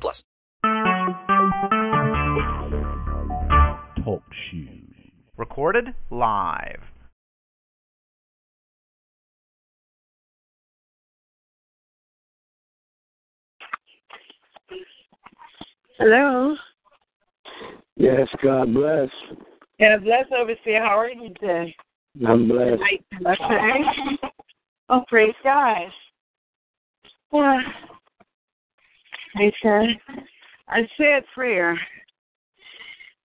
plus. Talk shoes. Recorded live. Hello. Yes, God bless. God bless overseer. How are you today? I'm blessed. Okay. Oh, praise God. Yeah. God. I said prayer,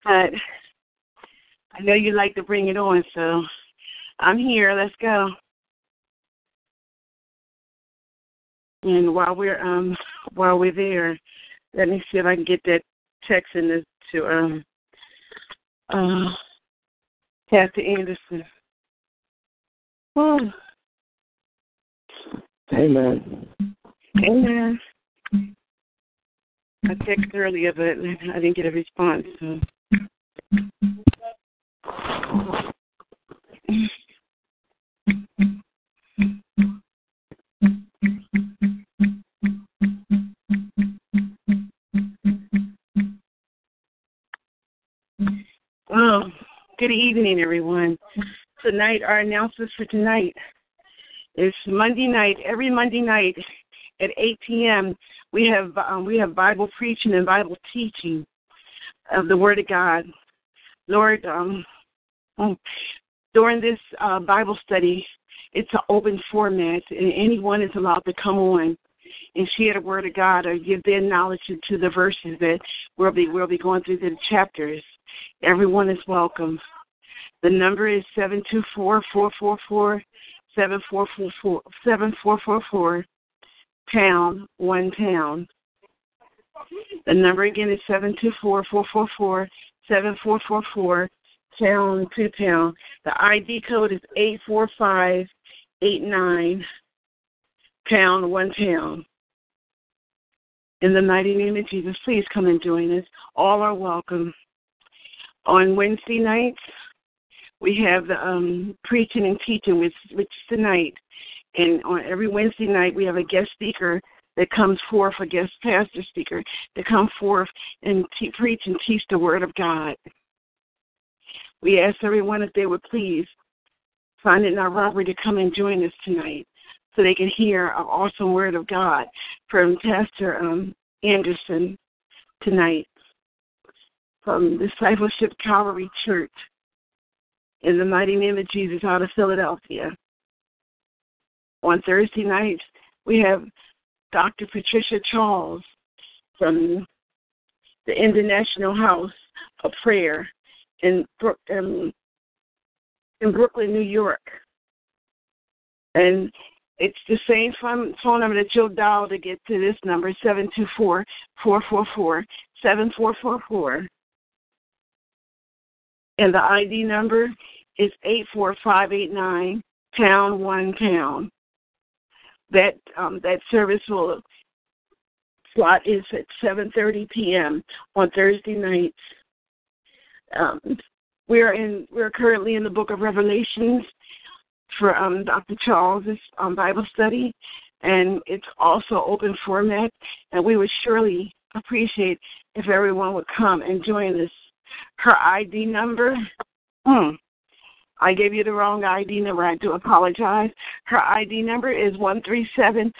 but I know you like to bring it on, so I'm here. Let's go. And while we're um while we're there, let me see if I can get that text in this to um uh Pastor Anderson. Oh, Amen. amen. I texted earlier, but I didn't get a response. So. Good evening, everyone. Tonight, our announcements for tonight is Monday night. Every Monday night at 8 p.m., we have um, we have Bible preaching and Bible teaching of the Word of God. Lord, um, um, during this uh, Bible study, it's an open format, and anyone is allowed to come on and share the Word of God or give their knowledge to the verses that we'll be we'll be going through the chapters. Everyone is welcome. The number is seven two four four four four seven four four four seven four four four pound one pound. The number again is seven two four four four four seven four four four pound two pound. The ID code is eight four five eight nine pound one pound. In the mighty name of Jesus, please come and join us. All are welcome. On Wednesday nights, we have the um, preaching and teaching, which, which is tonight. And on every Wednesday night, we have a guest speaker that comes forth, a guest pastor speaker that come forth and te- preach and teach the Word of God. We ask everyone if they would please find it not robbery to come and join us tonight so they can hear an awesome Word of God from Pastor um, Anderson tonight from Discipleship Calvary Church in the mighty name of Jesus out of Philadelphia. On Thursday nights, we have Dr. Patricia Charles from the International House of Prayer in, um, in Brooklyn, New York. And it's the same phone, phone number that you'll dial to get to this number, 724 444 7444. And the ID number is 84589 pound one pound. That um, that service will slot is at 7:30 p.m. on Thursday nights. Um, we're in we're currently in the book of Revelations for um, Dr. Charles's um, Bible study, and it's also open format. And we would surely appreciate if everyone would come and join us. Her ID number, hmm, I gave you the wrong ID number. I do apologize. Her ID number is one three seven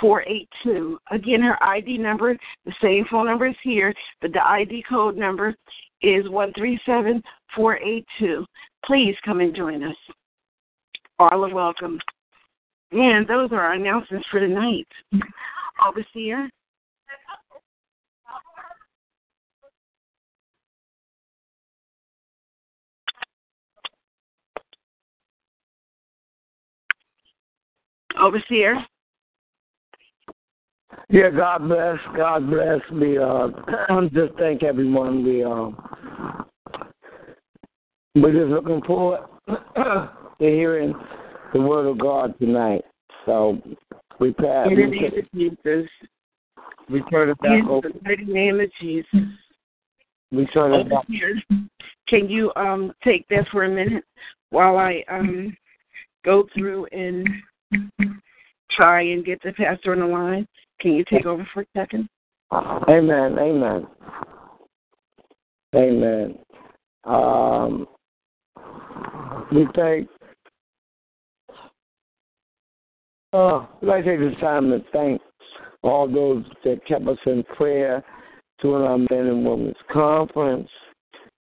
four eight two. Again, her ID number, the same phone number is here, but the ID code number is one three seven four eight two. Please come and join us. All are welcome. And those are our announcements for tonight. Overseer. Overseer. Yeah, God bless. God bless. We uh, just thank everyone. We uh, we're just looking forward to hearing the word of God tonight. So we pass. In the name of Jesus. We turn it back In over. the mighty name of Jesus. We turn it back. Overseer, Can you um take that for a minute while I um go through and try and get the pastor on the line? Can you take over for a second? Amen. Amen. Amen. Um, we thank. I'd like to take this time to thank all those that kept us in prayer during our men and women's conference.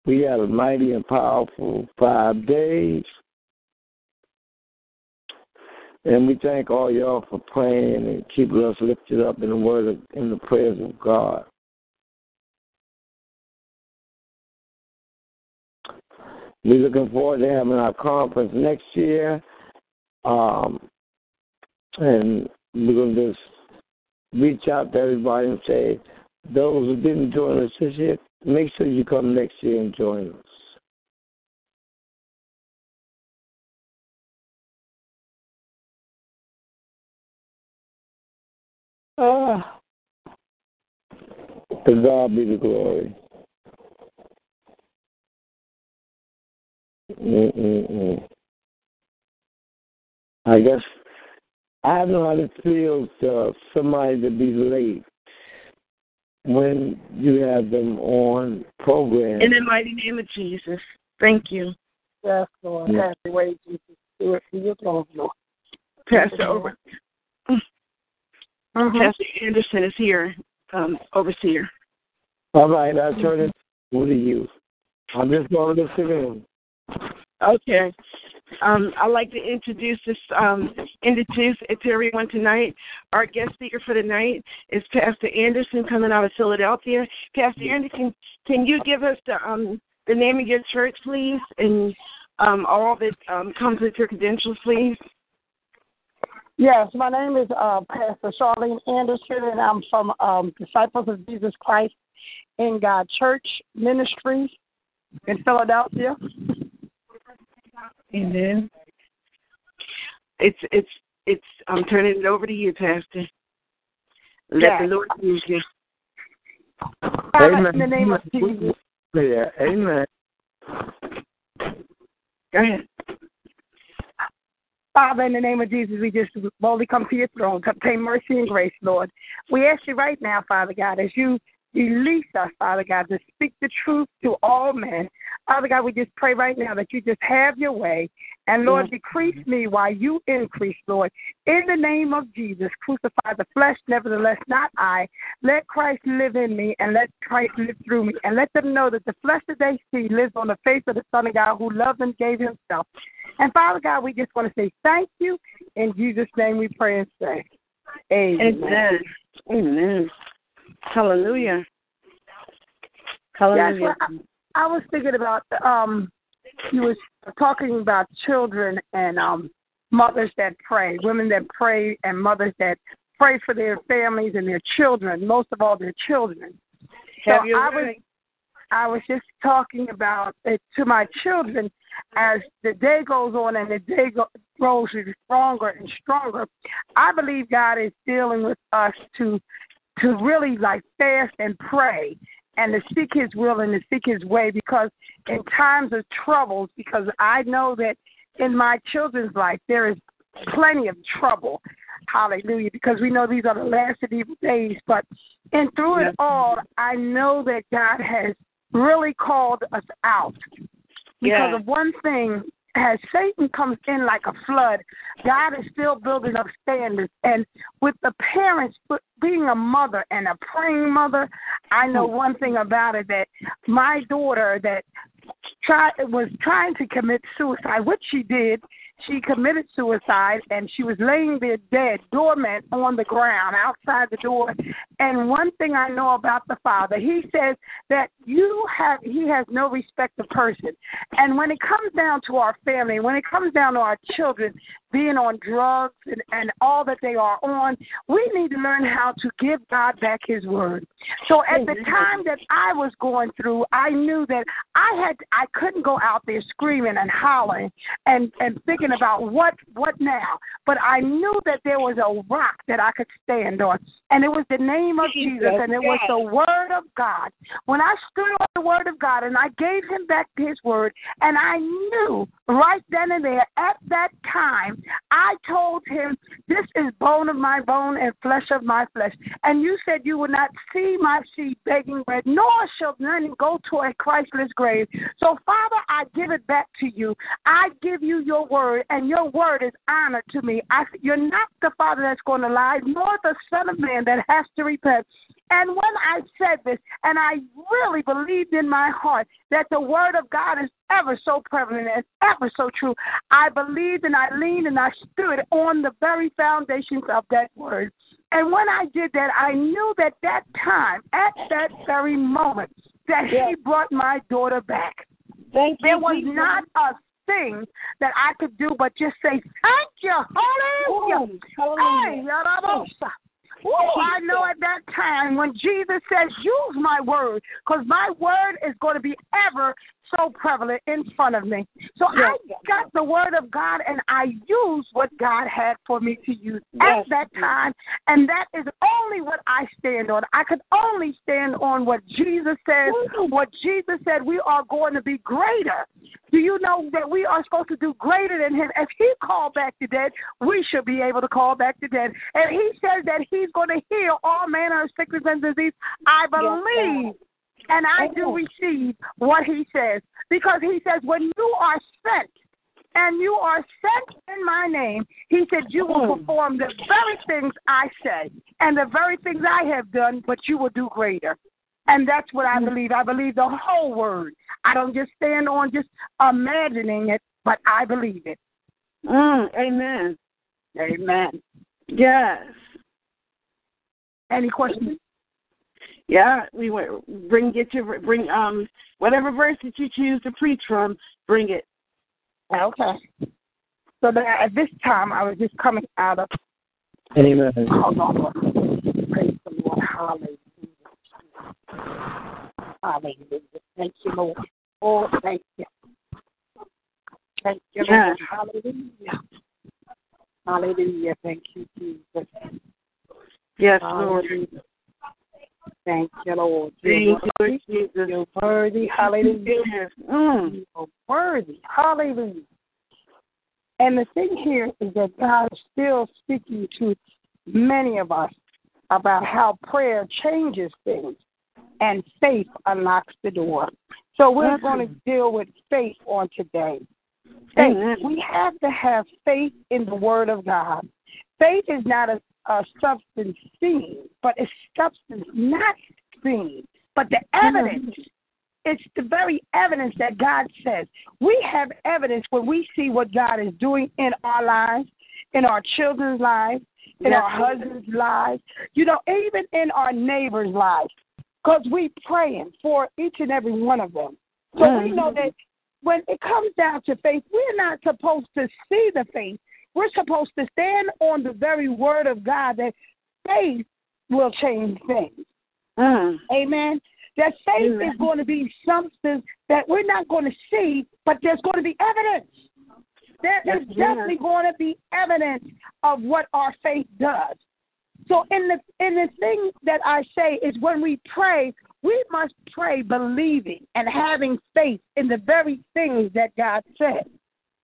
We had a mighty and powerful five days. And we thank all y'all for praying and keeping us lifted up in the word of, in the prayers of God. We're looking forward to having our conference next year. Um, and we're going to just reach out to everybody and say, those who didn't join us this year, make sure you come next year and join us. Ah. To God be the glory. Mm-mm-mm. I guess I don't know how it feels to somebody to be late when you have them on program. In the mighty name of Jesus. Thank you. Yes, Lord. Yeah. Have your way, Jesus. Do it for your glory, Lord. Pastor over Mm-hmm. Pastor Anderson is here, um, overseer. All right, I'll turn it over to you. I'm just going to listen in. Okay. Um, I'd like to introduce this um, introduce it to everyone tonight. Our guest speaker for the night is Pastor Anderson coming out of Philadelphia. Pastor Anderson, can you give us the um, the name of your church, please, and um, all that um, comes with your credentials, please? Yes, my name is uh, Pastor Charlene Anderson, and I'm from um, Disciples of Jesus Christ in God Church Ministries in Philadelphia. Amen. It's it's it's. I'm turning it over to you, Pastor. Let Yeah. the Lord use you. Amen. in the name of Jesus. Yeah, amen. Go ahead. Father, in the name of Jesus, we just boldly come to your throne to obtain mercy and grace, Lord. We ask you right now, Father God, as you release us, Father God, to speak the truth to all men. Father God, we just pray right now that you just have your way. And Lord, decrease me while you increase, Lord. In the name of Jesus, crucify the flesh, nevertheless, not I. Let Christ live in me and let Christ live through me. And let them know that the flesh that they see lives on the face of the Son of God who loved and gave himself. And Father God, we just want to say thank you. In Jesus' name we pray and say, Amen. Amen. Amen. Hallelujah. Hallelujah. I, I was thinking about um you was talking about children and um mothers that pray, women that pray and mothers that pray for their families and their children, most of all their children. Have so I was. I was just talking about it to my children as the day goes on and the day go, grows stronger and stronger. I believe God is dealing with us to to really like fast and pray and to seek His will and to seek His way because in times of troubles, because I know that in my children's life there is plenty of trouble. Hallelujah. Because we know these are the last of evil days. But and through it all, I know that God has really called us out. Because Yeah. of one thing, as Satan comes in like a flood, God is still building up standards. And with the parents, being a mother and a praying mother, I know hmm. one thing about it that my daughter that try, was trying to commit suicide, which she did. She committed suicide and she was laying there dead, dormant on the ground outside the door. And one thing I know about the Father, He says that you have He has no respect of person. And when it comes down to our family, when it comes down to our children, being on drugs and, and all that they are on. We need to learn how to give God back his word. So at the time that I was going through, I knew that I had I couldn't go out there screaming and hollering and, and thinking about what what now. But I knew that there was a rock that I could stand on. And it was the name of Jesus and it was the word of God. When I stood on the word of God and I gave him back his word and I knew right then and there at that time I told him, This is bone of my bone and flesh of my flesh. And you said you will not see my seed begging bread, nor shall none go to a Christless grave. So, Father, I give it back to you. I give you your word, and your word is honor to me. I, you're not the Father that's going to lie, nor the Son of Man that has to repent. And when I said this, and I really believed in my heart that the word of God is ever so prevalent and ever so true, I believed and I leaned and I stood on the very foundations of that word. And when I did that, I knew that that time, at that very moment, that Yes. He brought my daughter back. Thank you. There was Jesus. not a thing that I could do but just say, Thank you, hallelujah. Hallelujah. Hey, I know at that time when Jesus says, use my word, because my word is going to be ever so prevalent in front of me. So I got the word of God and I used what God had for me to use Yes. at that time. And that is only what I stand on. I could only stand on what Jesus said. What Jesus said, we are going to be greater. Do you know that we are supposed to do greater than him? If he called back the dead, we should be able to call back the dead. And he says that he's going to heal all manner of sickness and disease. I believe and I do receive what he says. Because he says, when you are sent, and you are sent in my name, he said, you will perform the very things I say and the very things I have done, but you will do greater. And that's what I believe. I believe the whole word. I don't just stand on just imagining it, but I believe it. Mm, amen. Amen. Yes. Any questions? Yeah, we went, bring get your bring um whatever verse that you choose to preach from, bring it. Okay. So that at this time, I was just coming out of Amen. Hold on. Praise the Lord. Hallelujah. Hallelujah. Thank you, Lord. Oh, thank you. Thank you, Lord. Hallelujah. Hallelujah. Thank you, Jesus. Yes, Lord. Hallelujah. Thank you, Lord. Thank You're you, worthy. Jesus. You're worthy. Hallelujah. Mm. You are worthy. Hallelujah. And the thing here is that God is still speaking to many of us about how prayer changes things and faith unlocks the door. So we're going to deal with faith on today. Faith. We have to have faith in the Word of God. Faith is not a, a substance seen, but it's substance not seen, but the mm-hmm. evidence. It's the very evidence that God says. We have evidence when we see what God is doing in our lives, in our children's lives, in Yes. our husbands' lives, you know, even in our neighbors' lives. Because we praying for each and every one of them. So we mm. know that when it comes down to faith, we're not supposed to see the faith. We're supposed to stand on the very word of God that faith will change things. Mm. Amen. That faith Amen. is going to be something that we're not going to see, but there's going to be evidence. There Yes, is yes. definitely going to be evidence of what our faith does. So in the in the thing that I say is when we pray, we must pray believing and having faith in the very things that God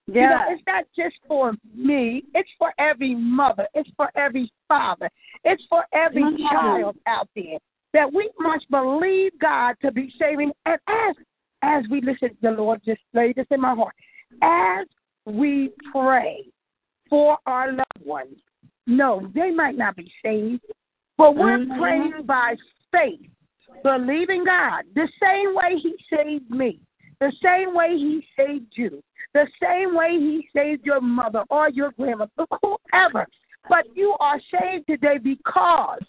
said. You know, Yeah. it's not just for me. It's for every mother. It's for every father. It's for every child out there that we must believe God to be saving. And as as we listen, the Lord just laid this in my heart. As we pray for our loved ones, no, they might not be saved, but we're Mhm. praying by faith, believing God the same way He saved me, the same way He saved you, the same way He saved your mother or your grandmother, whoever. But you are saved today because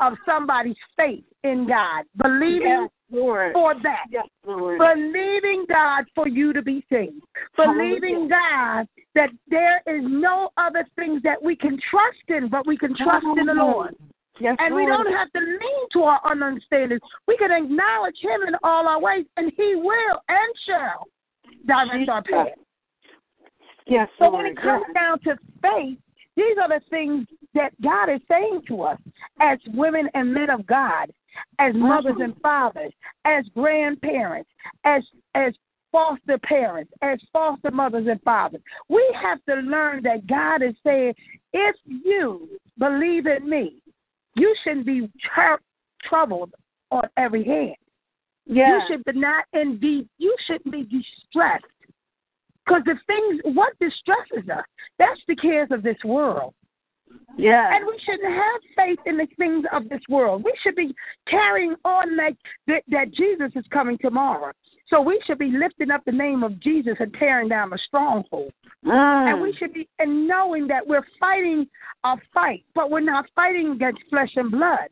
of somebody's faith in God, believing Yes, Lord. for that. Yes, Lord. Believing God for you to be saved. Believing God that there is no other things that we can trust in, but we can trust in the Lord. Yes, And we don't have to lean to our understanding. We can acknowledge Him in all our ways, and He will and shall direct our path. Yes, So Lord. when it comes down to faith, these are the things that God is saying to us as women and men of God, as mm-hmm. mothers and fathers, as grandparents, as as foster parents, as foster mothers and fathers. We have to learn that God is saying, if you believe in me, you shouldn't be tr- troubled on every hand. yes. You should be not indeed. You shouldn't be distressed. Because the things, what distresses us, that's the cares of this world. yes. And we shouldn't have faith in the things of this world. We should be carrying on like that, that Jesus is coming tomorrow. So we should be lifting up the name of Jesus and tearing down the stronghold. Mm. And we should be and knowing that we're fighting a fight, but we're not fighting against flesh and blood.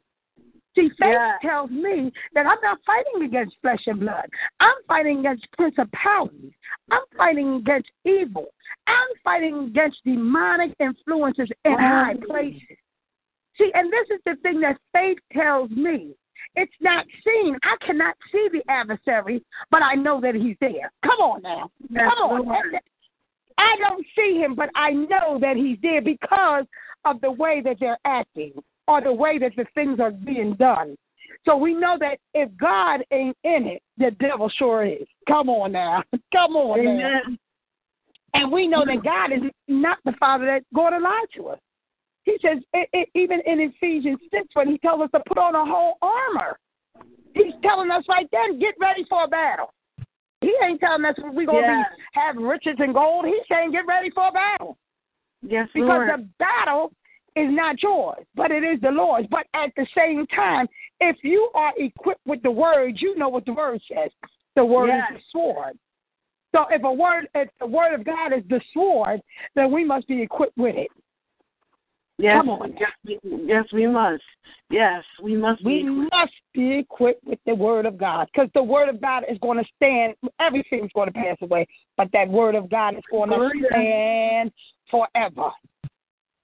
See, faith Yeah. tells me that I'm not fighting against flesh and blood. I'm fighting against principalities. I'm fighting against evil. I'm fighting against demonic influences in high places. See, and this is the thing that faith tells me. It's not seen. I cannot see the adversary, but I know that he's there. Come on now. Come on. I don't see him, but I know that he's there because of the way that they're acting or the way that the things are being done. So we know that if God ain't in it, the devil sure is. Come on now. Come on now. And we know that God is not the Father that's going to lie to us. He says, it, it, even in Ephesians 6, when he tells us to put on a whole armor, he's telling us right then, get ready for a battle. He ain't telling us we're going to Yes. be have riches and gold. He's saying, get ready for a battle. Yes, Because Lord. the battle is not yours, but it is the Lord's. But at the same time, if you are equipped with the word, you know what the word says. The word Yes. is the sword. So if a word, if the word of God is the sword, then we must be equipped with it. yes. come on. Yes, we, yes, we must. Yes, we must We be. must be equipped with the word of God because the word of God is going to stand. Everything's going to pass away, but that word of God is going to stand forever.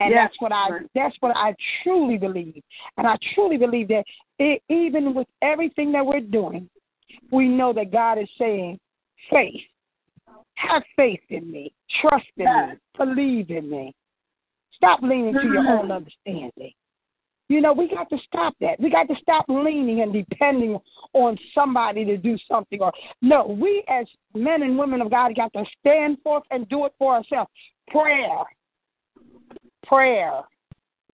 And Yes, that's what I that's what I truly believe. And I truly believe that it, even with everything that we're doing, we know that God is saying, faith. Have faith in me. Trust in Yes. me. Believe in me. Stop leaning to your own mm-hmm. understanding. You know, we got to stop that. We got to stop leaning and depending on somebody to do something. Or no, we as men and women of God got to stand forth and do it for ourselves. Prayer, prayer.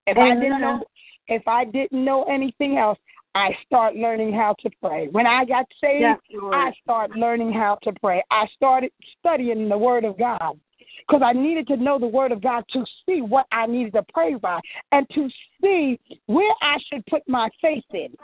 If I didn't know, if I didn't know anything else, I start learning how to pray. When I got saved, Yes, I started learning how to pray. I started studying the Word of God because I needed to know the Word of God to see what I needed to pray by and to see where I should put my faith in.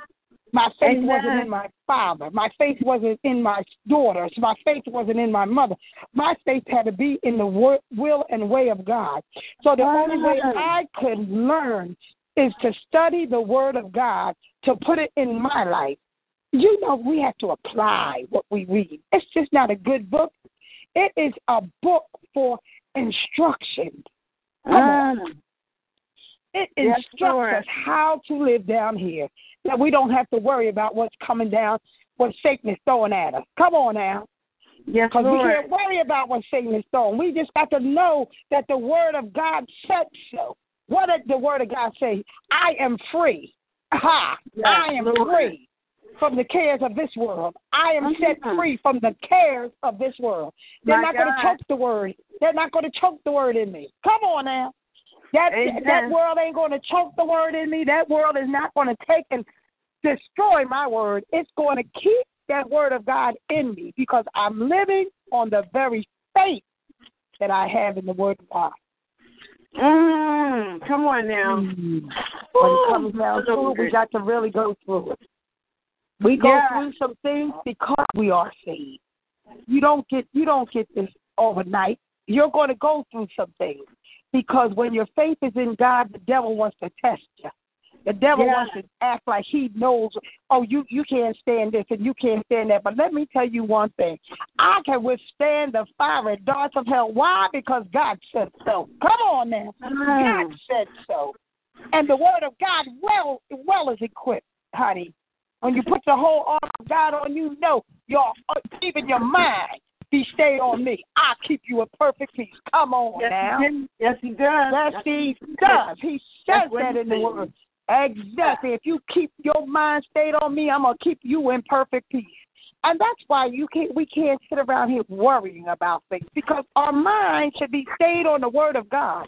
My faith Amen. wasn't in my father. My faith wasn't in my daughters. My faith wasn't in my mother. My faith had to be in the wor- will and way of God. So the only way I could learn is to study the Word of God to put it in my life. You know, we have to apply what we read. It's just not a good book. It is a book for instruction. Come on. Mm. It Yes, instructs us how to live down here. That we don't have to worry about what's coming down, what Satan is throwing at us. Come on now. Yes, Because we can't worry about what Satan is throwing. We just got to know that the Word of God said so. What did the Word of God say? I am free. Ha! Yes, I am Lord. free from the cares of this world. I am set Mhm. free from the cares of this world. They're My not going to choke the Word. They're not going to choke the Word in me. Come on now. That Amen. that world ain't going to choke the Word in me. That world is not going to take and destroy my Word. It's going to keep that Word of God in me because I'm living on the very faith that I have in the Word of God. Mm. Come on now. When it comes down to it, we got to really go through it. We go Yeah. through some things because we are saved. You don't get you don't get this overnight. You're going to go through some things because when your faith is in God, the devil wants to test you. The devil Yeah. wants to act like he knows. Oh, you you can't stand this and you can't stand that. But let me tell you one thing: I can withstand the fiery darts of hell. Why? Because God said so. Come on now, God mm. said so. And the word of God well well is equipped, honey. When you put the whole arm of God on, you know your even your mind be stayed on me. I keep you in perfect peace. Come on Yes, now. he yes, he does. Yes, he does. He says That's that in the word. Exactly. If you keep your mind stayed on me, I'm gonna keep you in perfect peace. And that's why you can't we can't sit around here worrying about things because our mind should be stayed on the word of God.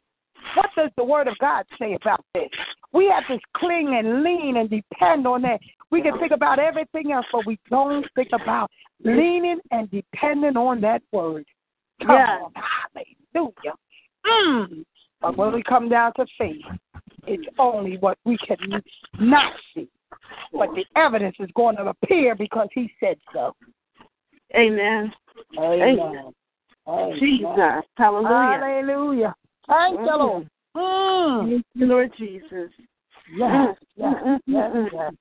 What does the word of God say about this? We have to cling and lean and depend on that. We can think about everything else, but we don't think about leaning and depending on that word. Come Yes. on, hallelujah. Mm. But when we come down to faith, it's only what we can not see. But the evidence is going to appear because he said so. Amen. Amen. Amen. Jesus. Hallelujah. Hallelujah. Thank you, Lord. Mm. Thank you, Lord Jesus. Yes, yes, Mm, mm, yes, mm, yes.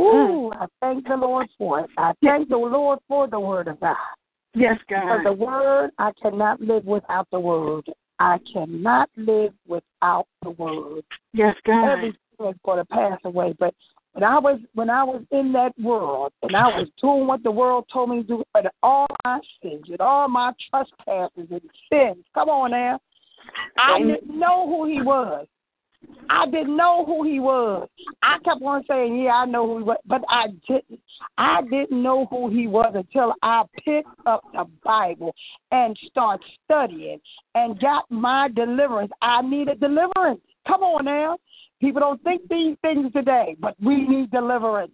Ooh, I thank the Lord for it. I thank the Lord for the word of God. Yes, God. For the word, I cannot live without the word. I cannot live without the word. Yes, God. Everything is going to pass away. But when I was when I was in that world and I was doing what the world told me to do, and all my sins and all my trespasses and sins, come on now, I didn't know who he was. I didn't know who he was. I kept on saying, "Yeah, I know who he was," but I didn't. I didn't know who he was until I picked up the Bible and started studying and got my deliverance. I needed deliverance. Come on now. People don't think these things today, but we need deliverance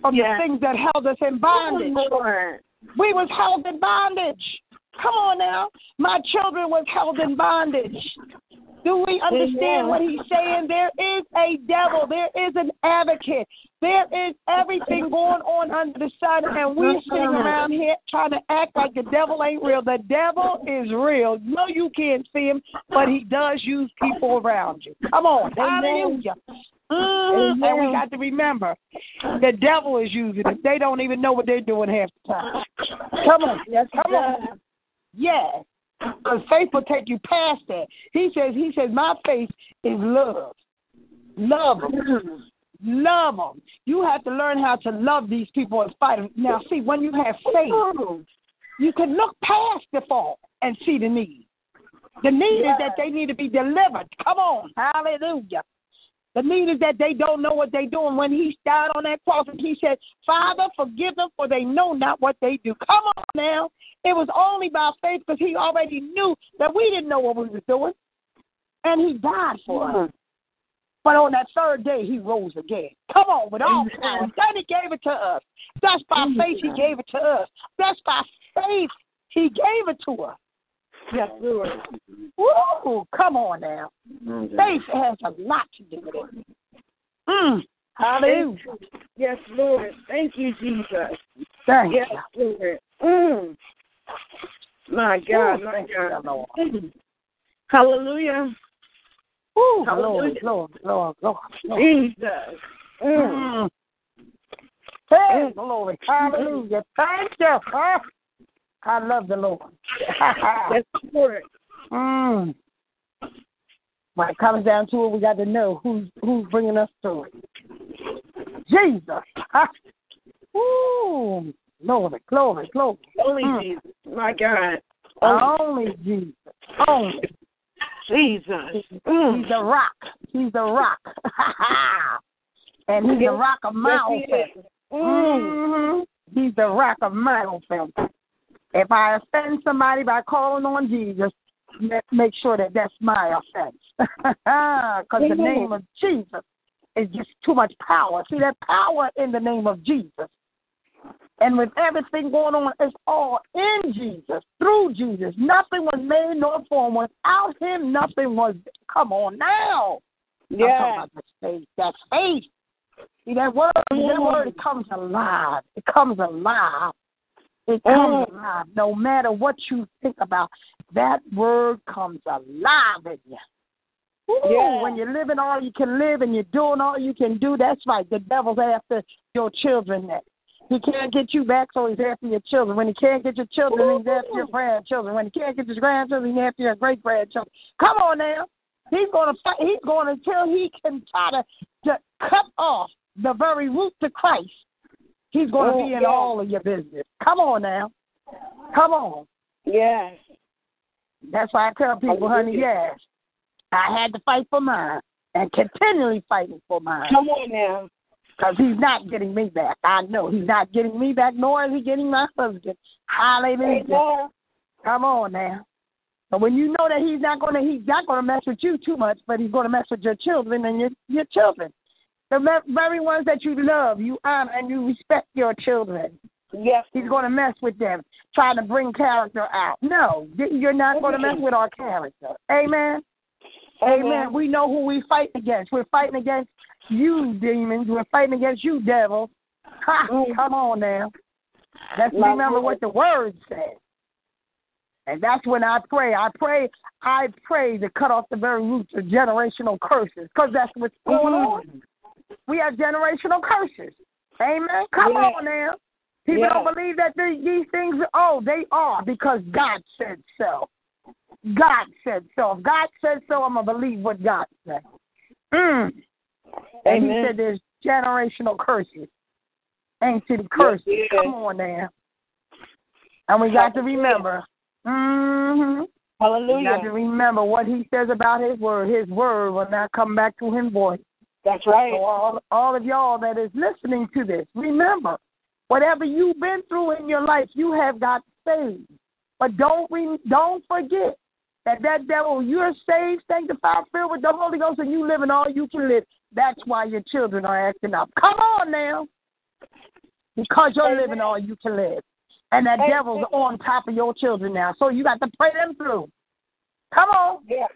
from Yes. the things that held us in bondage. Oh, We was held in bondage. Come on now. My children was held in bondage. Do we understand what he's saying? There is a devil. There is an advocate. There is everything going on under the sun, and we're sitting around here trying to act like the devil ain't real. The devil is real. No, you can't see him, but he does use people around you. Come on. Hallelujah. Mhm. And we got to remember, the devil is using it. They don't even know what they're doing half the time. Come on. Yes, Come on. Yes. Because faith will take you past that. He says, He says, my faith is love. Love them. Love them. You have to learn how to love these people in spite of. Now, see, when you have faith, you can look past the fault and see the need. The need is that they need to be delivered. Come on. Hallelujah. The need is that they don't know what they're doing. When he died on that cross, and he said, Father, forgive them, for they know not what they do. Come on now. It was only by faith because he already knew that we didn't know what we was doing. And he died for us. But on that third day, he rose again. Come on, with all power. Then he gave it to us. That's by faith he gave it to us. That's by faith he gave it to us. Yes, Lord. Woo! Come on now. Faith has a lot to do with it. Mm. Hallelujah. Yes, Lord. Thank you, Jesus. Thank Yes, you. Lord. Mm. My God, Ooh, my God. Lord. Mm. Hallelujah. Ooh, Hallelujah. Lord, Lord, Lord, Lord. Lord. Jesus. Mm. Mm. Hey, glory. Hallelujah. Thank you. Huh? I love the Lord. Yes, Lord. mm. When it comes down to it, we got to know who's who's bringing us through it. Jesus. Ooh, glory, glory, glory. Only Mm. Jesus. My God. Only Jesus. Only. Jesus. Mm. He's a rock. He's a rock. and he's a rock of my Yes, own he faith. Mm. hmm He's the rock of my offense. If I offend somebody by calling on Jesus, ma- make sure that that's my offense. Because the name of Jesus is just too much power. See, that power in the name of Jesus. And with everything going on, it's all in Jesus, through Jesus. Nothing was made nor formed. Without him, nothing was. Come on now. Yeah. about that's faith. That's faith. See that word, that word it comes alive. It comes alive. It comes Mm. alive. No matter what you think about, that word comes alive in you. Ooh, Yeah. When you're living all you can live and you're doing all you can do, that's right. The devil's after your children next. He can't get you back, so he's after your children. When he can't get your children, he's after your grandchildren. When he can't get your grandchildren, he's after your great grandchildren. Come on now. He's going to fight. He's going until he can try to, to cut off the very root to Christ. He's going to Oh, be in yeah. all of your business. Come on now. Come on. Yes. That's why I tell oh, people, honey, yes, I had to fight for mine and continually fighting for mine Come on now. because he's not getting me back. I know he's not getting me back, nor is he getting my husband. Hallelujah. Amen. Come on now. But when you know that he's not going to, he's not going to mess with you too much, but he's going to mess with your children and your your children, the ve- very ones that you love, you honor, and you respect your children. Yes. He's going to mess with them, trying to bring character out. No, you're not going to mess with our character. Amen. Amen. We know who we fight against. We're fighting against you, demons. We're fighting against you, devils. Ha, Mm. come on now. Let's remember what the word says. And that's when I pray. I pray, I pray to cut off the very roots of generational curses, because that's what's going on. We have generational curses. Amen. Come Yeah. on now. People Yeah. don't believe that the, these things, oh, they are because God said so. God said so. If God said so, I'm going to believe what God said. Mm. And he said there's generational curses, ancient curses. yeah. Come on now. And we got to remember. hmm We got to remember what he says about his word. His word will not come back to him void. That's right. So all, all of y'all that is listening to this, remember, whatever you've been through in your life, you have got saved. But don't re, don't forget that that devil, you're saved, sanctified, filled with the Holy Ghost, and you living all you can live. That's why your children are acting up. Come on now, because you're Amen. living all you can live, and that Amen. devil's on top of your children now. So you got to pray them through. Come on. Yes.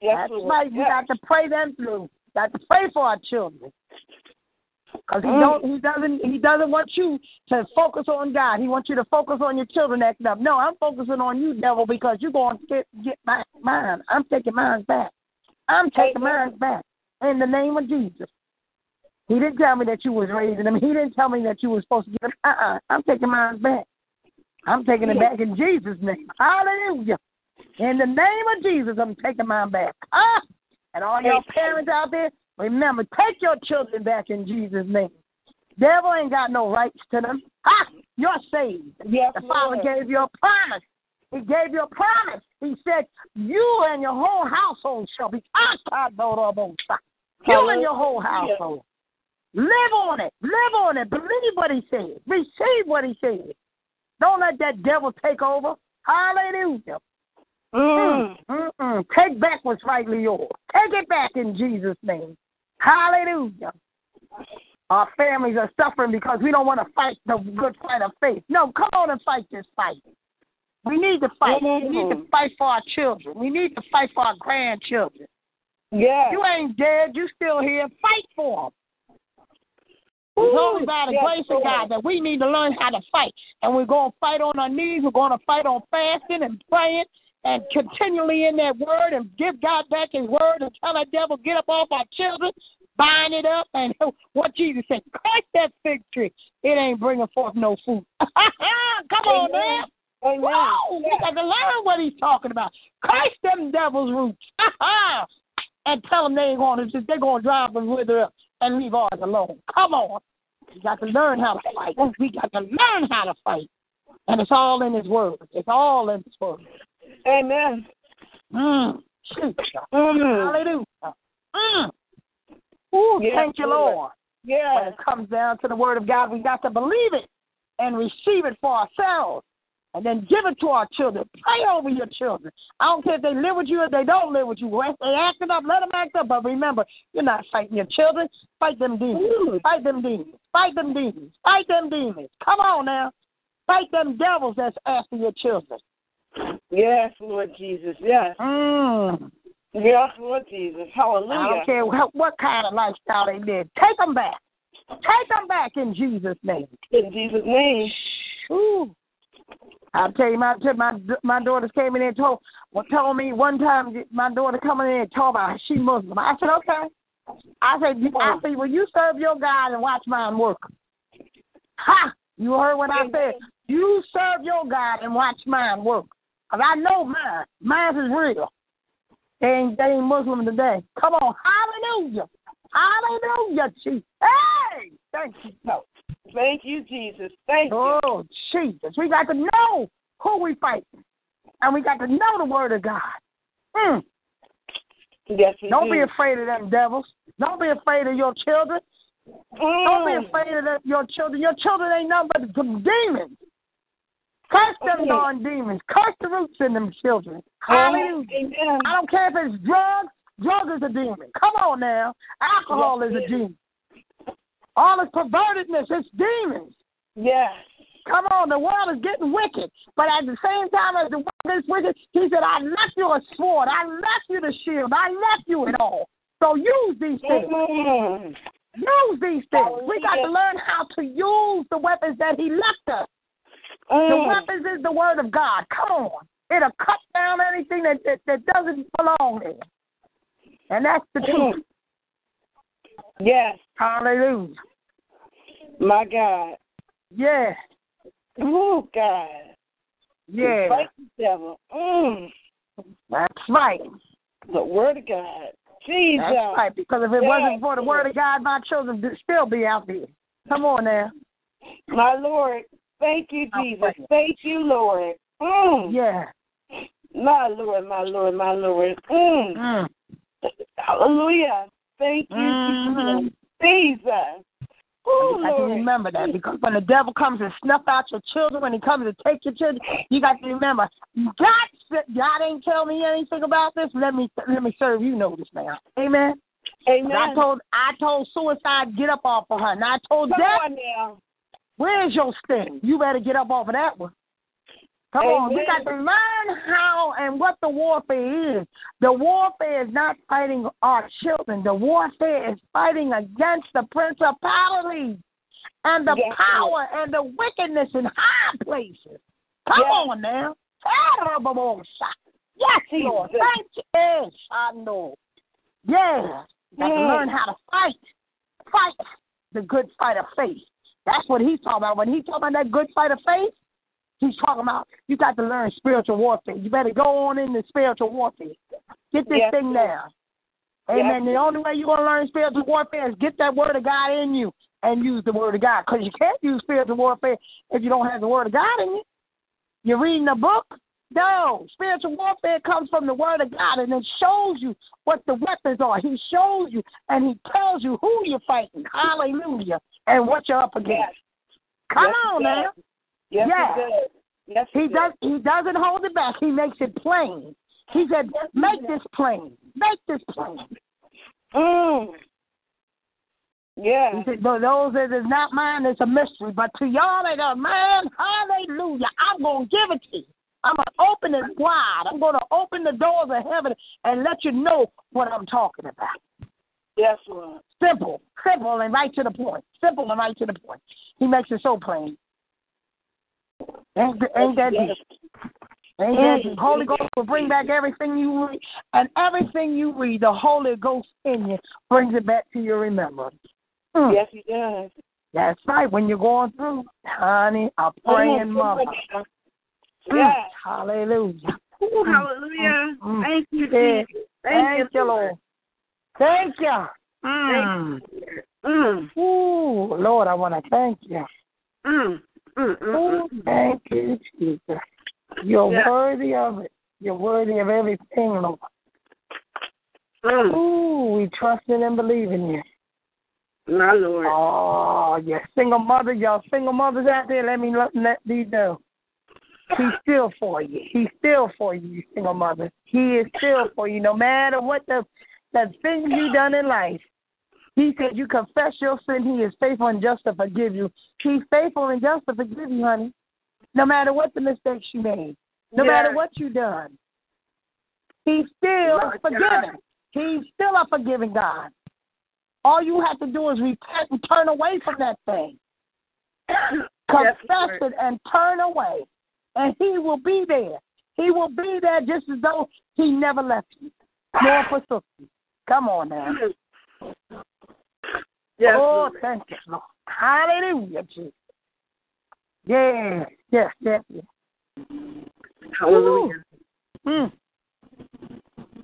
Yes, That's right. Yes. got to pray them through. Got to pray for our children. Because he Mm. don't he doesn't he doesn't want you to focus on God. He wants you to focus on your children acting up. No, I'm focusing on you, devil, because you're going to get get my mine. I'm taking mine back. I'm taking mine back. In the name of Jesus. He didn't tell me that you was raising them. He didn't tell me that you was supposed to get them. Uh-uh. I'm taking mine back. I'm taking it back in Jesus' name. Hallelujah. In the name of Jesus, I'm taking mine back. Ah! And all your parents out there, remember, take your children back in Jesus' name. Devil ain't got no rights to them. Ah! You're saved. Yes, The Father Lord. gave you a promise. He gave you a promise. He said, You and your whole household shall be you and your whole household. Live on it. Live on it. Believe what he said. Receive what he said. Don't let that devil take over. Hallelujah. Mm. Mm-mm. Take back what's rightly yours. Take it back in Jesus' name. Hallelujah. Our families are suffering because we don't want to fight the good fight of faith. No, come on and fight this fight. We need to fight. We need to fight for our children. We need to fight for our grandchildren. Yeah. You ain't dead. You still here. Fight for them. It's only by the Yes, grace of God that we need to learn how to fight. And we're going to fight on our knees. We're going to fight on fasting and praying and continually in that word and give God back his word and tell that devil, get up off our children, bind it up. And what Jesus said, crush that fig tree. It ain't bringing forth no fruit. Come on, man. Amen. Whoa, we got to learn what he's talking about. Christ them devil's roots. and tell them they ain't going to, they're going to drive them wither up and leave ours alone. Come on. We got to learn how to fight. We got to learn how to fight. And it's all in his word. It's all in his word. Amen. Mm. Mm. Hallelujah. Mm. Ooh, Yes, thank you, Lord. Lord. When it comes down to the word of God, we got to believe it and receive it for ourselves. And then give it to our children. Pray over your children. I don't care if they live with you or they don't live with you. If they acting up, let them act up. But remember, you're not fighting your children. Fight them demons. Fight them demons. Fight them demons. Fight them demons. Come on now. Fight them devils that's after your children. Yes, Lord Jesus. Yes. Mm. Yes, Lord Jesus. Hallelujah. I don't care what, what kind of lifestyle they live. Take them back. Take them back in Jesus' name. In Jesus' name. Ooh. I'll tell you, my my my daughters came in and told well, told me one time my daughter coming in and told me she Muslim. I said okay. I said I said well you serve your God and watch mine work. Ha! You heard what I said. You serve your God and watch mine work. Cause I know mine. Mine is real. They ain't they ain't Muslim today. Come on, hallelujah. Hallelujah, Jesus. Hey, thank you. Thank you, Jesus. Thank you. Oh, Jesus. We got to know who we fighting. And we got to know the word of God. Mm. Yes, Don't do. be afraid of them devils. Don't be afraid of your children. Mm. Don't be afraid of the, your children. Your children ain't nothing but demons. Curse them Okay. darn demons. Curse the roots in them children. Hallelujah. Amen. I don't care if it's drugs. Drugs is a demon. Come on now. Alcohol Yes, is a demon. All this pervertedness, it's demons. Yes. Come on, the world is getting wicked. But at the same time as the world is wicked, he said, I left you a sword. I left you the shield. I left you it all. So use these things. Mm. Use these things. We got to learn how to use the weapons that he left us. The Mm. weapons is the word of God. Come on. It'll cut down anything that, that, that doesn't belong there. And that's the truth. Yes. Hallelujah. My God. Yes. Oh, God. Yeah. Fight the devil. Mm. That's right. The word of God. Jesus. That's right. Because if it Yeah. wasn't for the word of God, my children would still be out there. Come on now. My Lord. Thank you, Jesus. Thank you, Lord. Mm. Yeah. My Lord, my Lord, my Lord. Mm. Mm. Hallelujah. Thank you, Mhm. Jesus. Jesus. Oh, You got to Lord. remember that because when the devil comes and snuff out your children, when he comes to take your children, you got to remember God. God ain't tell me anything about this. Let me let me serve you notice now. Amen. Amen. I told I told suicide get up off of her, and I told Come death. Where's your sting? You better get up off of that one. Come on, we got to learn how and what the warfare is. The warfare is not fighting our children. The warfare is fighting against the principalities and the Yes, power and the wickedness in high places. Come Yes. on now. Terrible Yes, Lord. Thank you. Eh, yes, I know. Yeah. Got to learn how to fight. Fight the good fight of faith. That's what he's talking about. When he's talking about that good fight of faith, he's talking about you got to learn spiritual warfare. You better go on into spiritual warfare. Get this Yes, thing down. Amen. Yes, the only way you're going to learn spiritual warfare is get that word of God in you and use the word of God. Because you can't use spiritual warfare if you don't have the word of God in you. You're reading a book? No. Spiritual warfare comes from the word of God and it shows you what the weapons are. He shows you and he tells you who you're fighting. Hallelujah. And what you're up against. Come Yes, on he now. Yes, Yeah. he does. Yes, He does. does he doesn't hold it back. He makes it plain. He said, Make this plain. Make this plain. Mm. Yeah. He said, But those that is not mine, it's a mystery. But to y'all that are mine, hallelujah, I'm gonna give it to you. I'm gonna open it wide. I'm gonna open the doors of heaven and let you know what I'm talking about. Yes, Lord. Simple, simple, and right to the point. Simple and right to the point. He makes it so plain. Ain't, ain't that deep? Ain't that deep? Holy Ghost will bring back everything you read, and everything you read, the Holy Ghost in you brings it back to your remembrance. Mm. Yes, he does. That's right. When you're going through, honey, a praying mother. Mm. Yes. Hallelujah. Ooh, hallelujah. Mm. Thank you, Yeah. Jesus. Thank you, Lord. Thank you. Mm. Mm. Mm. Ooh, Lord, I want to thank you. Mm. Mm. Mm. Ooh, thank you, Jesus. You're Yeah. worthy of it. You're worthy of everything, Lord. Mm. Ooh, we trust in and believe in you. My Lord. Oh, you single mother, y'all single mothers out there, let me let, these know. He's still for you. He's still for you, you single mother. He is still for you, no matter what the the things you done in life. He said you confess your sin, he is faithful and just to forgive you. He's faithful and just to forgive you, honey. No matter what the mistakes you made. No Yeah. matter what you done. He's still Lord forgiving. He's still a forgiving God. All you have to do is repent and turn away from that thing. Confess Lord. it and turn away. and He will be there. He will be there just as though He never left you, nor forsook you. Come on now. Yes, oh, Lord. thank you, Lord. Hallelujah, Jesus. Yes, yes, yes, yes. Hallelujah. Mm.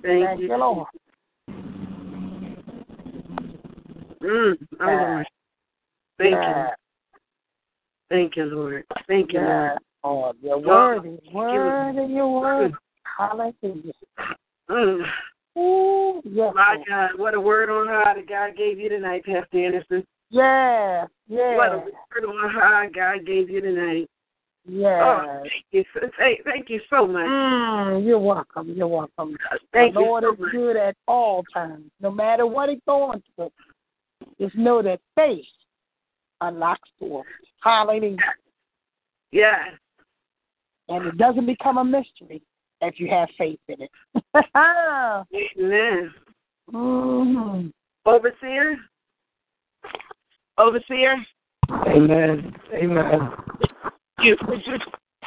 Thank, Thank you. you, Lord. Mm, Yeah. Lord. Thank yeah. you. Thank you, Lord. Thank you, Yeah. Lord. Lord, you're worthy, worthy, you're worthy. Hallelujah. Mm. Ooh, yes, My God, what a word on high that God gave you tonight, Pastor Anderson. Yeah, yeah. What a word on high God gave you tonight. Oh, yeah. thank you, so, thank, thank you so much. Mm, you're welcome. You're welcome. Thank the you Lord so is much. good at all times, no matter what he's going through. Just know that faith unlocks doors. Hallelujah. Yes. And it doesn't become a mystery if you have faith in it. Amen. mm-hmm. Overseer? Overseer? Amen. Amen. You, would, you,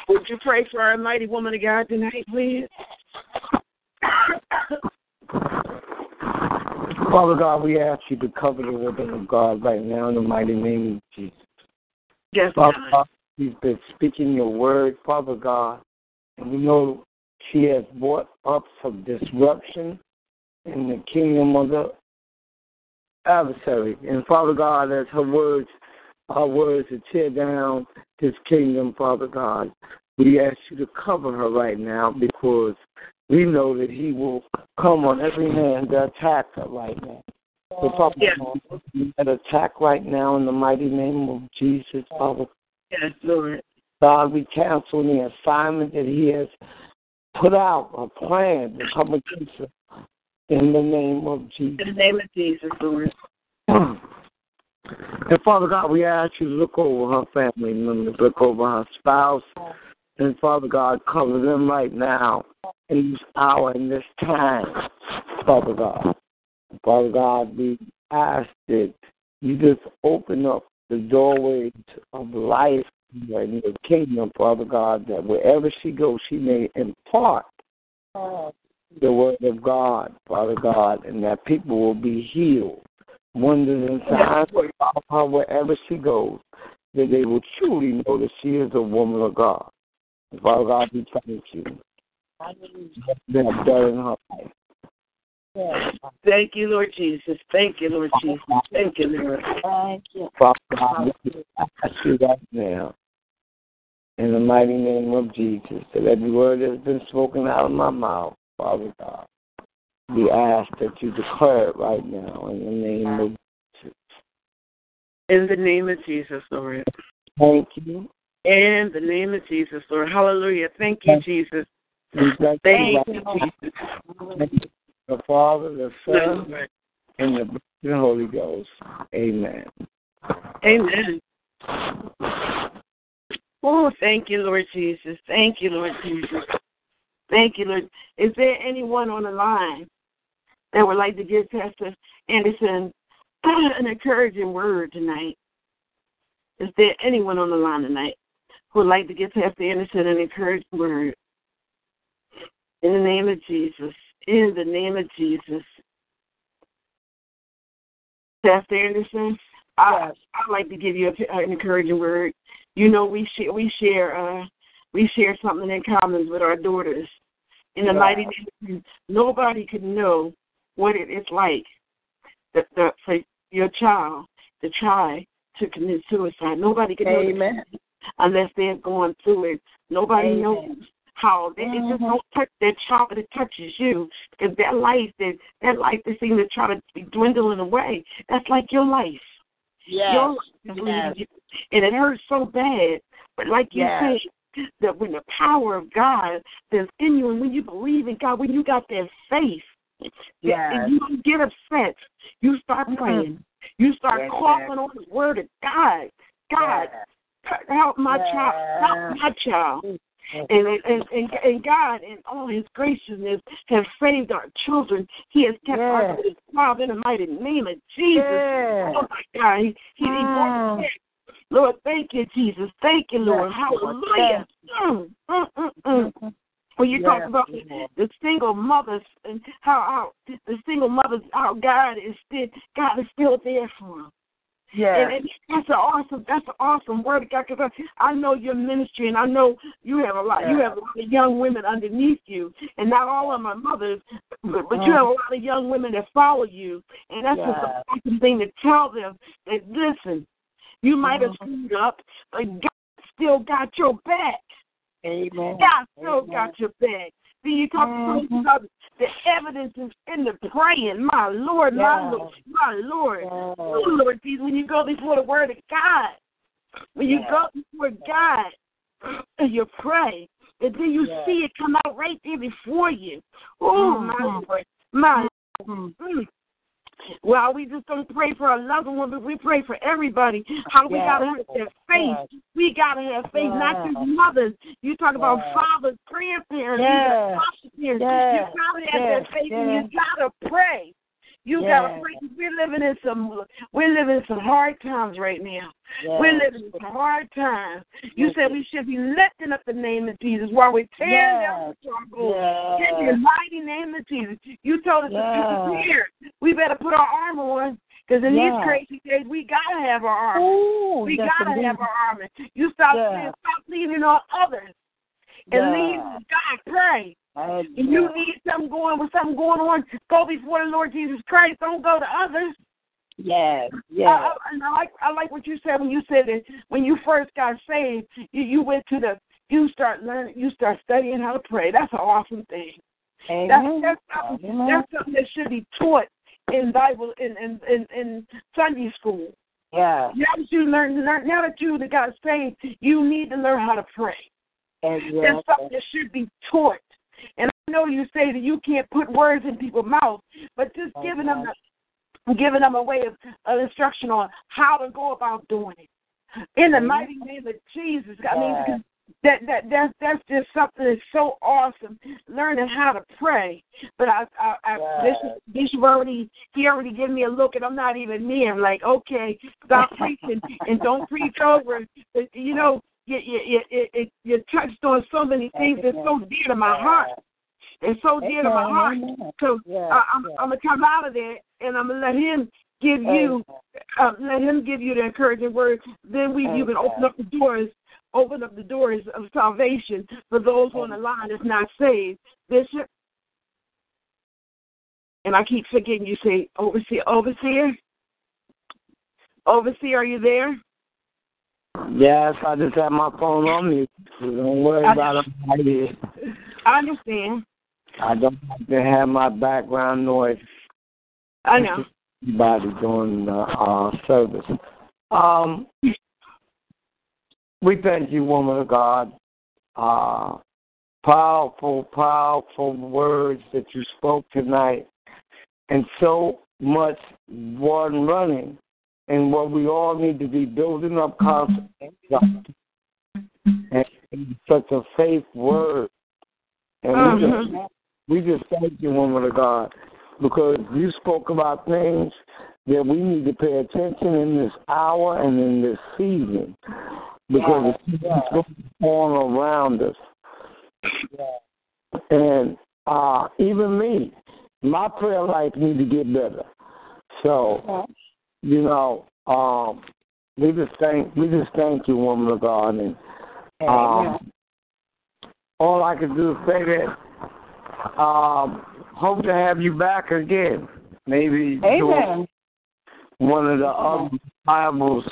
would you pray for our mighty woman of God tonight, please? Father God, we ask you to cover the woman of God right now in the mighty name of Jesus. Yes, Father God. God, she's been speaking your word, Father God, and we know she has brought up some disruption in the kingdom of the adversary. And Father God, as her words, our words to tear down this kingdom, Father God, we ask you to cover her right now because we know that he will come on every hand to attack her right now. So, Father Yes. God, that attack right now in the mighty name of Jesus, Father Yes, Lord. God, we cancel the assignment that he has put out, a plan to come against in the name of Jesus. In the name of Jesus, Lord. And Father God, we ask you to look over her family members, look over her spouse, and Father God, cover them right now in this hour, in this time, Father God. Father God, we ask that you just open up the doorways of life in your kingdom, Father God, that wherever she goes, she may impart oh. the word of God, Father God, and that people will be healed. Wonders and signs will follow her wherever she goes, that they will truly know that she is a woman of God. And Father God, we thank you. They have done in her life. Thank you, Lord Jesus. Thank you, Lord Jesus. Thank you, Lord. Thank you. Father God, we ask you right now, in the mighty name of Jesus, that every word that has been spoken out of my mouth, Father God, we ask that you declare it right now in the name of Jesus. In the name of Jesus, Lord. Thank you. In the name of Jesus, Lord. Hallelujah. Thank you, Jesus. Thank Thank you, right Jesus. the Father, the Son, Lord. and the, the Holy Ghost. Amen. Amen. Oh, thank you, Lord Jesus. Thank you, Lord Jesus. Thank you, Lord. Is there anyone on the line that would like to give Pastor Anderson an encouraging word tonight? Is there anyone on the line tonight who would like to give Pastor Anderson an encouraging word? In the name of Jesus. In the name of Jesus. Pastor Anderson, I. I'd like to give you an encouraging word. You know, we share we share uh, we share something in common with our daughters. In the Yeah. mighty name, of Jesus, nobody can know what it is like that the, for your child to try to commit suicide. Nobody can know that unless they're going through it. Nobody Amen. knows how it, it just don't touch that child that touches you because that life that that life that seems to try to be dwindling away. That's like your life. Yes. Your life is Yes. leaving you. And it hurts so bad. But like you Yes. said, that when the power of God that's in you, and when you believe in God, when you got that faith, Yes. and you don't get upset, you start praying. You start Yes, calling on the word of God. God, help my child, help my child. And, and and and God, in all His graciousness, has saved our children. He has kept our Yes. children alive in the mighty name of Jesus. Yes. Oh my God, He He, he, Mm. Lord, thank you, Jesus. Thank you, Lord. Hallelujah. Mm, mm, mm, mm. When you talk about the, the single mothers and how, how the single mothers, how God is still God is still there for them. Yes. And, and that's an awesome that's an awesome word God because I know your ministry and I know you have a lot you have a lot of young women underneath you and not all of are mothers but, but you have a lot of young women that follow you and that's just an awesome thing to tell them that listen you might have screwed up but God still got your back Amen. God still got your back. Then you talk Mhm. about the evidence is in the praying. My Lord, my Lord, my Lord. Yes. Oh, Lord Jesus, when you go before the Word of God, when you Yes. go before God and you pray, and then you Yes. see it come out right there before you. Oh, my Mhm. Lord, my Mhm. Well, we just don't pray for a loved one, but we pray for everybody. How we Yes. gotta have that faith. Yes. We gotta have faith, not just mothers. You talk about fathers, grandparents, Yes. foster parents. Yes. You gotta have Yes. that faith, and you gotta pray. You Yes. 'cause We're living in some we're living in some hard times right now. Yes. We're living in some hard times. You said we should be lifting up the name of Jesus while we're tearing down the strongholds. Yes. In the mighty name of Jesus. You told us to Yes. prepare. We better put our armor on. Because in Yes. these crazy days, we gotta have our armor. Ooh, we gotta have our armor. You stop Yes. saying, stop leaning on others, and lean God. Pray. Yes. If you need something going with something going on, go before the Lord Jesus Christ. Don't go to others. Yes. Yes. I, and I like I like what you said when you said that when you first got saved, you, you went to the you start learning you start studying how to pray. That's an awesome thing. That's Amen. that's something, Amen. that's something that should be taught in Bible in in in, in Sunday school. Yeah. Now that you learn, learn now that you got saved, you need to learn how to pray. Yes. That's something that should be taught. And I know you say that you can't put words in people's mouths, but just oh, giving them a, giving them a way of, of instruction on how to go about doing it. In the mm-hmm. mighty name of Jesus, I mean, Yes. that that that's that's just something that's so awesome. Learning how to pray. But I, I, I Yes. Bishop, Bishop already he already gave me a look, and I'm not even near. I'm like, okay, stop preaching and don't preach over. You know, you you you, you, touched on so many things that's so dear to my heart. It's so dear to my heart. So I, I'm. I'm gonna come out of there, and I'm gonna let him give you, uh, let him give you the encouraging word. Then we, you can open up the doors, open up the doors of salvation for those on the line that's not saved. Bishop, and I keep forgetting you say overseer, overseer, overseer. Are you there? Yes, I just have my phone on me. So don't worry I- about it. Right. I understand. I don't have to have my background noise. I know. Everybody doing the uh, service. Um, we thank you, woman of God. Uh, powerful, powerful words that you spoke tonight, and so much one running, and what we all need to be building up confidence. And such a faith word, and we just Mhm. we just thank you, woman of God, because you spoke about things that we need to pay attention in this hour and in this season, because it's going on around us. And uh, even me, my prayer life needs to get better. So, you know, um, we just thank we just thank you, woman of God, and um, all I can do is say that um, hope to have you back again. Maybe one of the other Bibles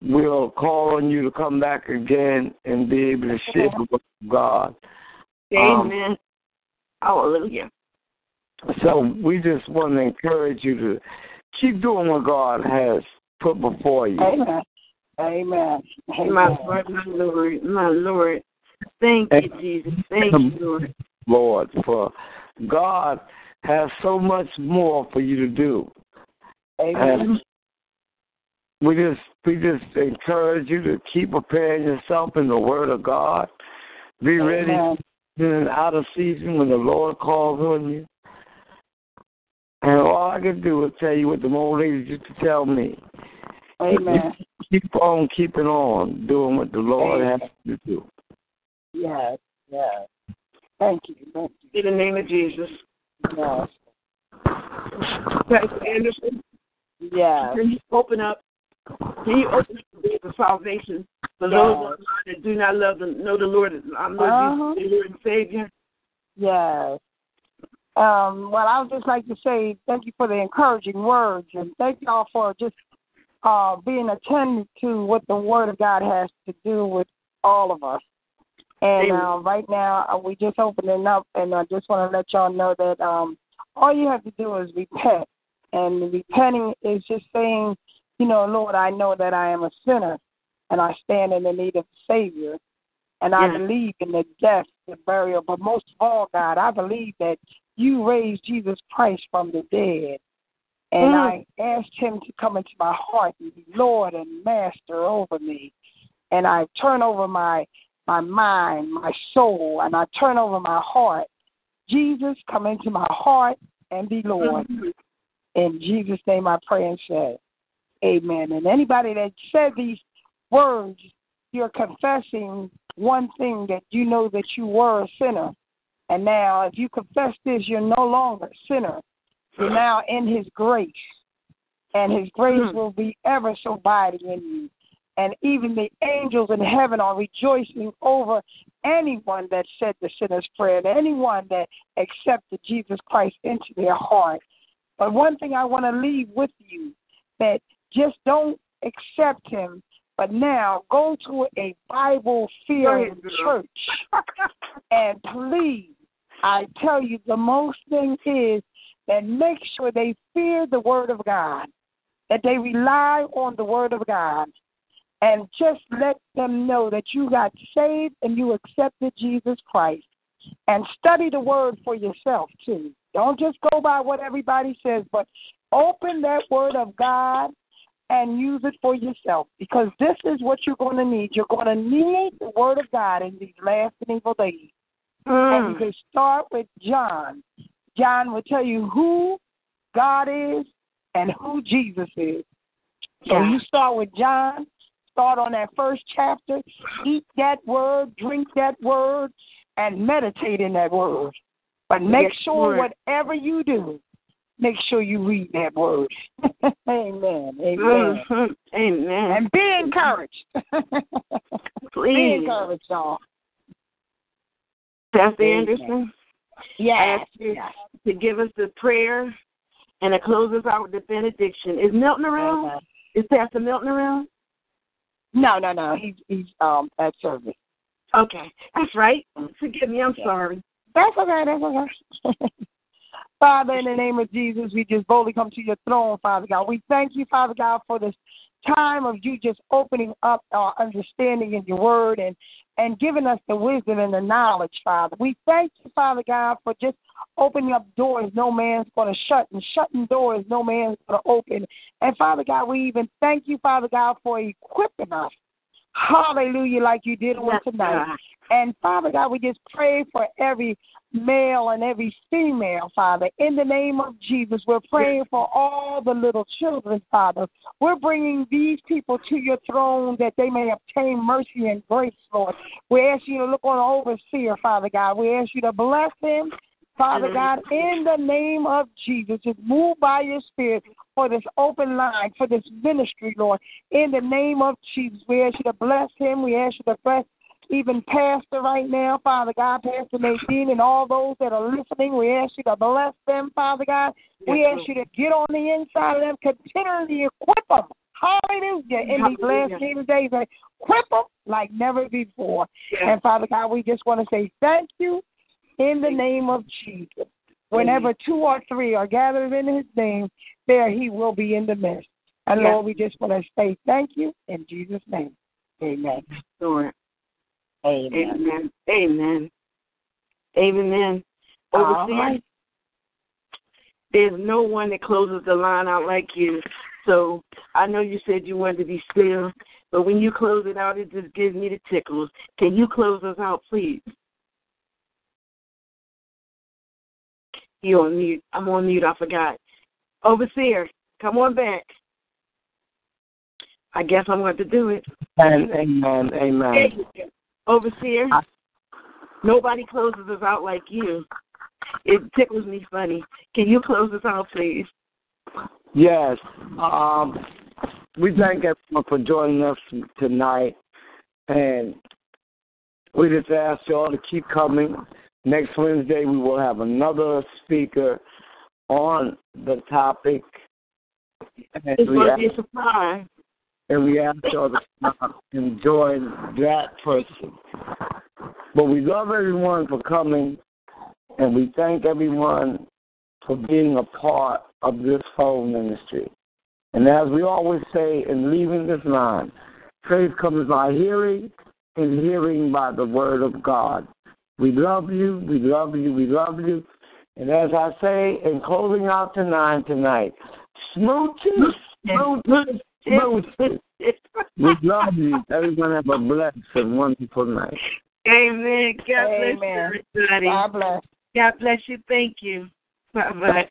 will call on you to come back again and be able to share the word of God. Um, Amen. Hallelujah. So we just want to encourage you to keep doing what God has put before you. Amen. Amen. My Amen. Lord, my Lord, my Lord. Thank you, Jesus. Thank you, Lord. Lord, for God has so much more for you to do. Amen. And we just we just encourage you to keep preparing yourself in the Word of God. Be ready in and out of season when the Lord calls on you. And all I can do is tell you what the old ladies used to tell me. Amen. keep on keeping on, doing what the Lord has you to do. Yes, yes. Thank you. Thank you. In the name of Jesus. Yes. Pastor Anderson, Yes. can you open up? Can you open up the way of salvation for Yes. those online that do not love the know the Lord as our Lord Uh-huh. Jesus, their Lord and Savior? Yes. Um, well, I would just like to say thank you for the encouraging words and thank y'all for just uh, being attentive to what the Word of God has to do with all of us. And uh, right now, uh, we just opening up, and I just want to let y'all know that um, all you have to do is repent. And repenting is just saying, you know, Lord, I know that I am a sinner, and I stand in the need of a Savior. And I believe in the death, the burial, but most of all, God, I believe that you raised Jesus Christ from the dead. And Mm. I asked him to come into my heart and be Lord and Master over me. And I turn over my my mind, my soul, and I turn over my heart. Jesus, come into my heart and be Lord. Mhm. In Jesus' name I pray and say, Amen. And anybody that said these words, you're confessing one thing that you know that you were a sinner. And now, if you confess this, you're no longer a sinner. You're now in His grace. And His grace Mhm. will be ever so abiding in you. And even the angels in heaven are rejoicing over anyone that said the sinner's prayer, and anyone that accepted Jesus Christ into their heart. But one thing I want to leave with you that just don't accept him, but now go to a Bible Go filled ahead, girl. church and please, I tell you, the most thing is that make sure they fear the Word of God, that they rely on the Word of God, and just let them know that you got saved and you accepted Jesus Christ. And study the Word for yourself, too. Don't just go by what everybody says, but open that Word of God and use it for yourself because this is what you're going to need. You're going to need the Word of God in these last and evil days. And you Mm. can start with John. John will tell you who God is and who Jesus is. So Yeah. you start with John, start on that first chapter, eat that word, drink that word, and meditate in that word. But make Yes, sure whatever you do, make sure you read that word. Amen. Amen. Mhm. Amen. And be encouraged. Please. be encouraged, y'all. Pastor. Anderson, Yes. ask you to give us the prayer and to close us out with the benediction. Is Milton around? Is Pastor Milton around? No, no, no. He's he's um at service. Okay, that's right. Forgive me. I'm sorry. That's okay. That's okay. Father, in the name of Jesus, we just boldly come to your throne, Father God. We thank you, Father God, for this time of you just opening up our understanding in your word and and giving us the wisdom and the knowledge, Father. We thank you, Father God, for just opening up doors no man's going to shut and shutting doors no man's going to open. And Father God, we even thank you, Father God, for equipping us. Hallelujah, like you did on tonight. And Father God, we just pray for every male and every female, Father. In the name of Jesus, we're praying for all the little children, Father. We're bringing these people to your throne that they may obtain mercy and grace, Lord. We ask you to look on the overseer, Father God. We ask you to bless him. Father mm-hmm. God, in the name of Jesus, just move by your spirit for this open line, for this ministry, Lord. In the name of Jesus, we ask you to bless him. We ask you to bless even Pastor right now, Father God, Pastor Nadine, and all those that are listening. We ask you to bless them, Father God. We Yes, ask you to get on the inside of them, continually equip them. Hallelujah. In these last evil days, equip them like never before. Yes. And Father God, we just want to say thank you in the name of Jesus. Whenever two or three are gathered in his name, there he will be in the midst. And Yes. Lord, we just want to say thank you in Jesus' name. Amen. Lord. Amen. Amen. Amen. Amen. Overseer, right. there's no one that closes the line out like you. So I know you said you wanted to be still, but when you close it out, it just gives me the tickles. Can you close us out, please? You on mute. I'm on mute. I forgot. Overseer, come on back. I guess I'm going to do it. And amen, amen. Overseer, nobody closes us out like you. It tickles me funny. Can you close us out, please? Yes. Um, we thank everyone for joining us tonight. And we just ask y'all to keep coming. Next Wednesday, we will have another speaker on the topic. And It's going to be a surprise. And we ask y'all to stop enjoy that person. But we love everyone for coming, and we thank everyone for being a part of this phone ministry. And as we always say in leaving this line, faith comes by hearing, and hearing by the word of God. We love you, we love you, we love you. And as I say in closing out tonight, tonight, smooches, smooches, smooches. We love you. Everyone have a blessed and wonderful night. Amen. God bless Amen. you, everybody. God bless. God bless you. Thank you. Bye bye.